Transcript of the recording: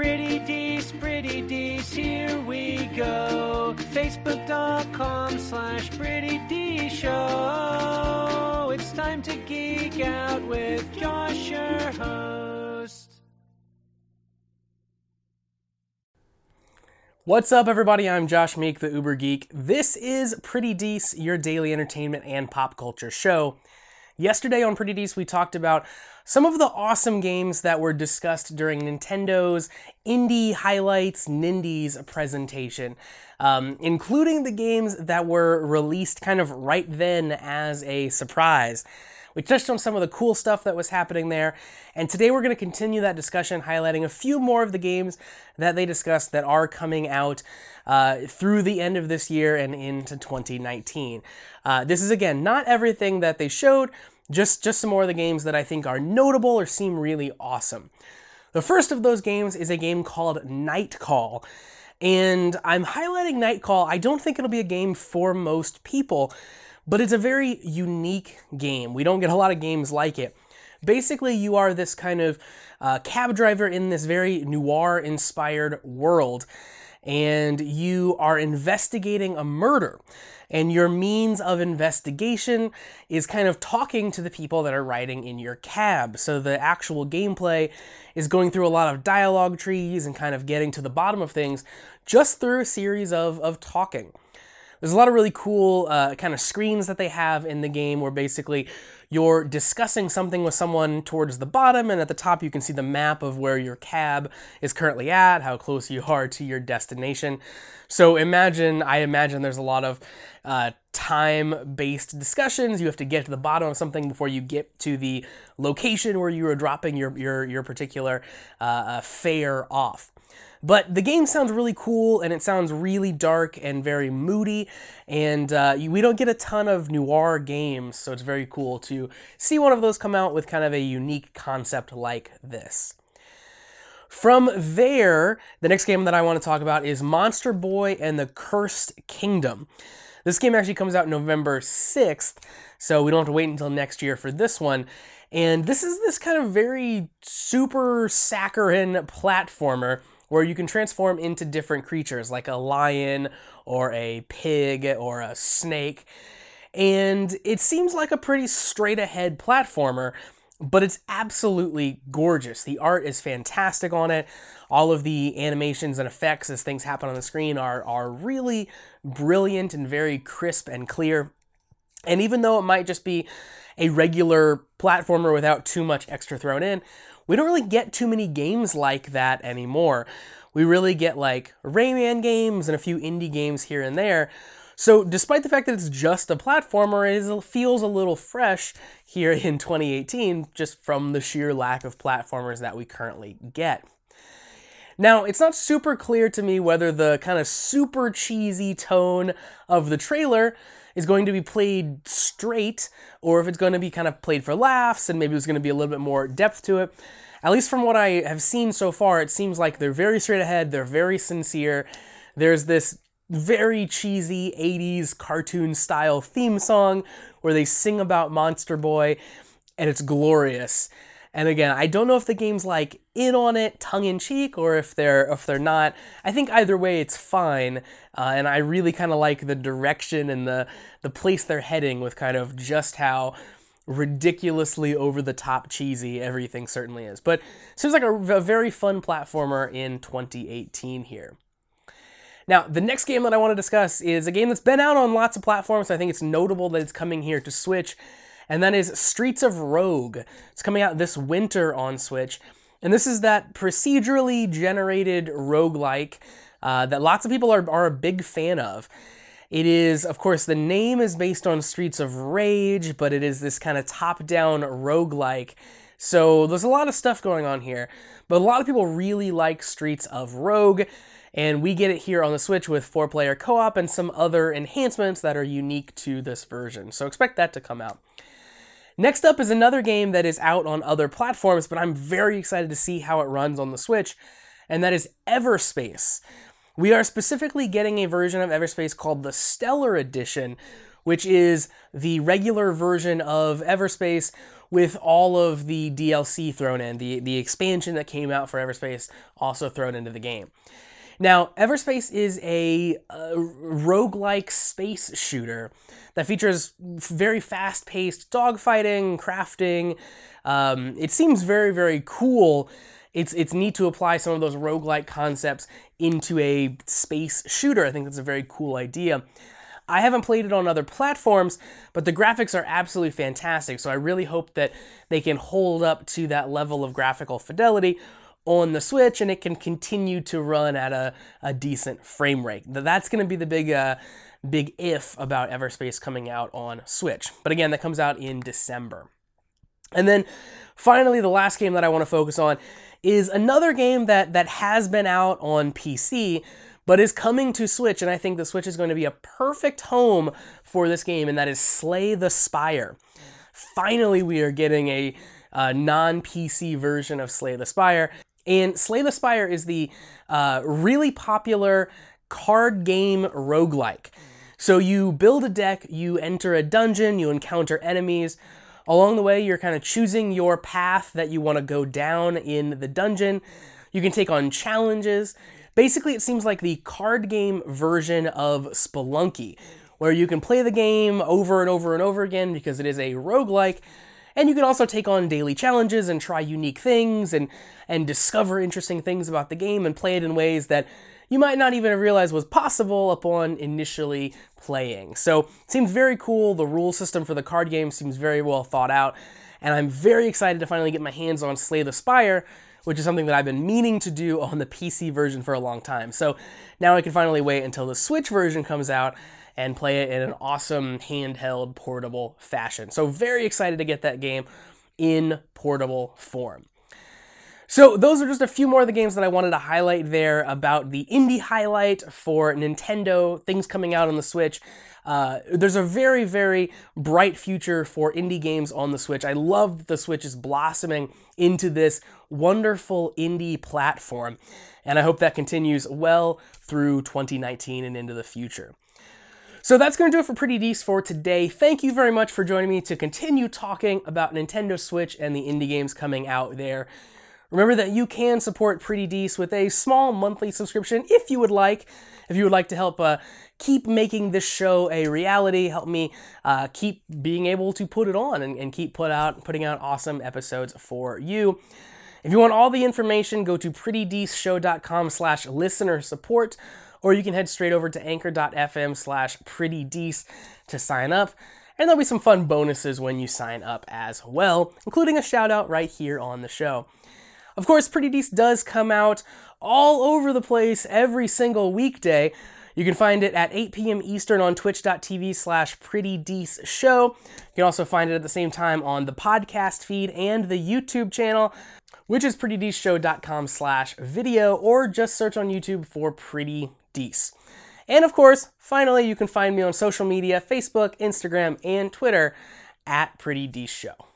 Pretty Dece, Pretty Dece, here we go. Facebook.com slash Pretty D Show. It's time to geek out with Josh, your host. What's up, everybody? I'm Josh Meek, the Uber Geek. This is Pretty Dece, your daily entertainment and pop culture show. Yesterday on Pretty Dece, we talked about some of the awesome games that were discussed during Nintendo's Indie Highlights Nindies presentation, um, including the games that were released kind of right then as a surprise. We touched on some of the cool stuff that was happening there, and today we're going to continue that discussion, highlighting a few more of the games that they discussed that are coming out uh, through the end of this year and into 2019. Uh, this is again not everything that they showed, just just some more of the games that I think are notable or seem really awesome. The first of those games is a game called Nightcall. And I'm highlighting Nightcall. I don't think it'll be a game for most people but it's a very unique game. We don't get a lot of games like it. Basically, you are this kind of uh, cab driver in this very noir inspired world, and you are investigating a murder. And your means of investigation is kind of talking to the people that are riding in your cab. So the actual gameplay is going through a lot of dialogue trees and kind of getting to the bottom of things just through a series of, of talking. There's a lot of really cool uh, kind of screens that they have in the game where basically you're discussing something with someone towards the bottom, and at the top you can see the map of where your cab is currently at, how close you are to your destination. So imagine, I imagine there's a lot of uh, time based discussions. You have to get to the bottom of something before you get to the location where you are dropping your, your, your particular uh, uh fare off. But the game sounds really cool and it sounds really dark and very moody. And uh, we don't get a ton of noir games, so it's very cool to see one of those come out with kind of a unique concept like this. From there, the next game that I want to talk about is Monster Boy and the Cursed Kingdom. This game actually comes out November 6th, so we don't have to wait until next year for this one. And this is this kind of very super saccharine platformer where you can transform into different creatures like a lion or a pig or a snake. And it seems like a pretty straight ahead platformer, but it's absolutely gorgeous. The art is fantastic on it. All of the animations and effects as things happen on the screen are, are really brilliant and very crisp and clear. And even though it might just be a regular platformer without too much extra thrown in, we don't really get too many games like that anymore. We really get like Rayman games and a few indie games here and there. So, despite the fact that it's just a platformer, it feels a little fresh here in 2018 just from the sheer lack of platformers that we currently get. Now, it's not super clear to me whether the kind of super cheesy tone of the trailer is going to be played straight or if it's going to be kind of played for laughs and maybe there's going to be a little bit more depth to it. At least from what I have seen so far, it seems like they're very straight ahead, they're very sincere. There's this very cheesy 80s cartoon style theme song where they sing about Monster Boy, and it's glorious. And again, I don't know if the game's like in on it, tongue in cheek, or if they're if they're not. I think either way, it's fine. Uh, and I really kind of like the direction and the the place they're heading with kind of just how ridiculously over the top cheesy everything certainly is. But seems like a, a very fun platformer in 2018 here. Now, the next game that I want to discuss is a game that's been out on lots of platforms. I think it's notable that it's coming here to Switch and that is Streets of Rogue. It's coming out this winter on Switch. And this is that procedurally generated roguelike uh, that lots of people are, are a big fan of. It is, of course, the name is based on Streets of Rage, but it is this kind of top down roguelike. So there's a lot of stuff going on here. But a lot of people really like Streets of Rogue, and we get it here on the Switch with four player co op and some other enhancements that are unique to this version. So expect that to come out. Next up is another game that is out on other platforms, but I'm very excited to see how it runs on the Switch, and that is Everspace. We are specifically getting a version of Everspace called the Stellar Edition, which is the regular version of Everspace with all of the DLC thrown in, the, the expansion that came out for Everspace also thrown into the game. Now, Everspace is a, a roguelike space shooter that features very fast paced dogfighting, crafting. Um, it seems very, very cool. It's, it's neat to apply some of those roguelike concepts into a space shooter. I think that's a very cool idea. I haven't played it on other platforms, but the graphics are absolutely fantastic. So I really hope that they can hold up to that level of graphical fidelity on the Switch and it can continue to run at a, a decent frame rate. That's going to be the big, uh, big if about Everspace coming out on Switch. But again, that comes out in December. And then finally, the last game that I want to focus on is another game that, that has been out on PC, but is coming to Switch, and I think the Switch is going to be a perfect home for this game, and that is Slay the Spire. Finally, we are getting a, a non PC version of Slay the Spire. And Slay the Spire is the uh, really popular card game roguelike. So you build a deck, you enter a dungeon, you encounter enemies. Along the way, you're kind of choosing your path that you want to go down in the dungeon. You can take on challenges. Basically, it seems like the card game version of Spelunky, where you can play the game over and over and over again because it is a roguelike, and you can also take on daily challenges and try unique things and, and discover interesting things about the game and play it in ways that you might not even realize was possible upon initially playing. So it seems very cool. The rule system for the card game seems very well thought out. And I'm very excited to finally get my hands on Slay the Spire, which is something that I've been meaning to do on the PC version for a long time. So now I can finally wait until the Switch version comes out and play it in an awesome handheld portable fashion. So very excited to get that game in portable form. So those are just a few more of the games that I wanted to highlight there about the indie highlight for Nintendo, things coming out on the Switch. Uh, there's a very, very bright future for indie games on the Switch. I love that the Switch is blossoming into this wonderful indie platform, and I hope that continues well through 2019 and into the future. So that's going to do it for Pretty Dece for today. Thank you very much for joining me to continue talking about Nintendo Switch and the indie games coming out there. Remember that you can support Pretty Dece with a small monthly subscription if you would like. If you would like to help uh, keep making this show a reality, help me uh, keep being able to put it on and, and keep put out putting out awesome episodes for you. If you want all the information, go to prettydeceshow.com slash listener support or you can head straight over to anchor.fm slash prettydece to sign up. And there'll be some fun bonuses when you sign up as well, including a shout out right here on the show. Of course, Pretty Dece does come out all over the place every single weekday. You can find it at 8 p.m. Eastern on twitch.tv slash show. You can also find it at the same time on the podcast feed and the YouTube channel, which is prettydeceshow.com slash video, or just search on YouTube for Pretty Dece. And of course, finally, you can find me on social media Facebook, Instagram, and Twitter at Pretty Dece Show.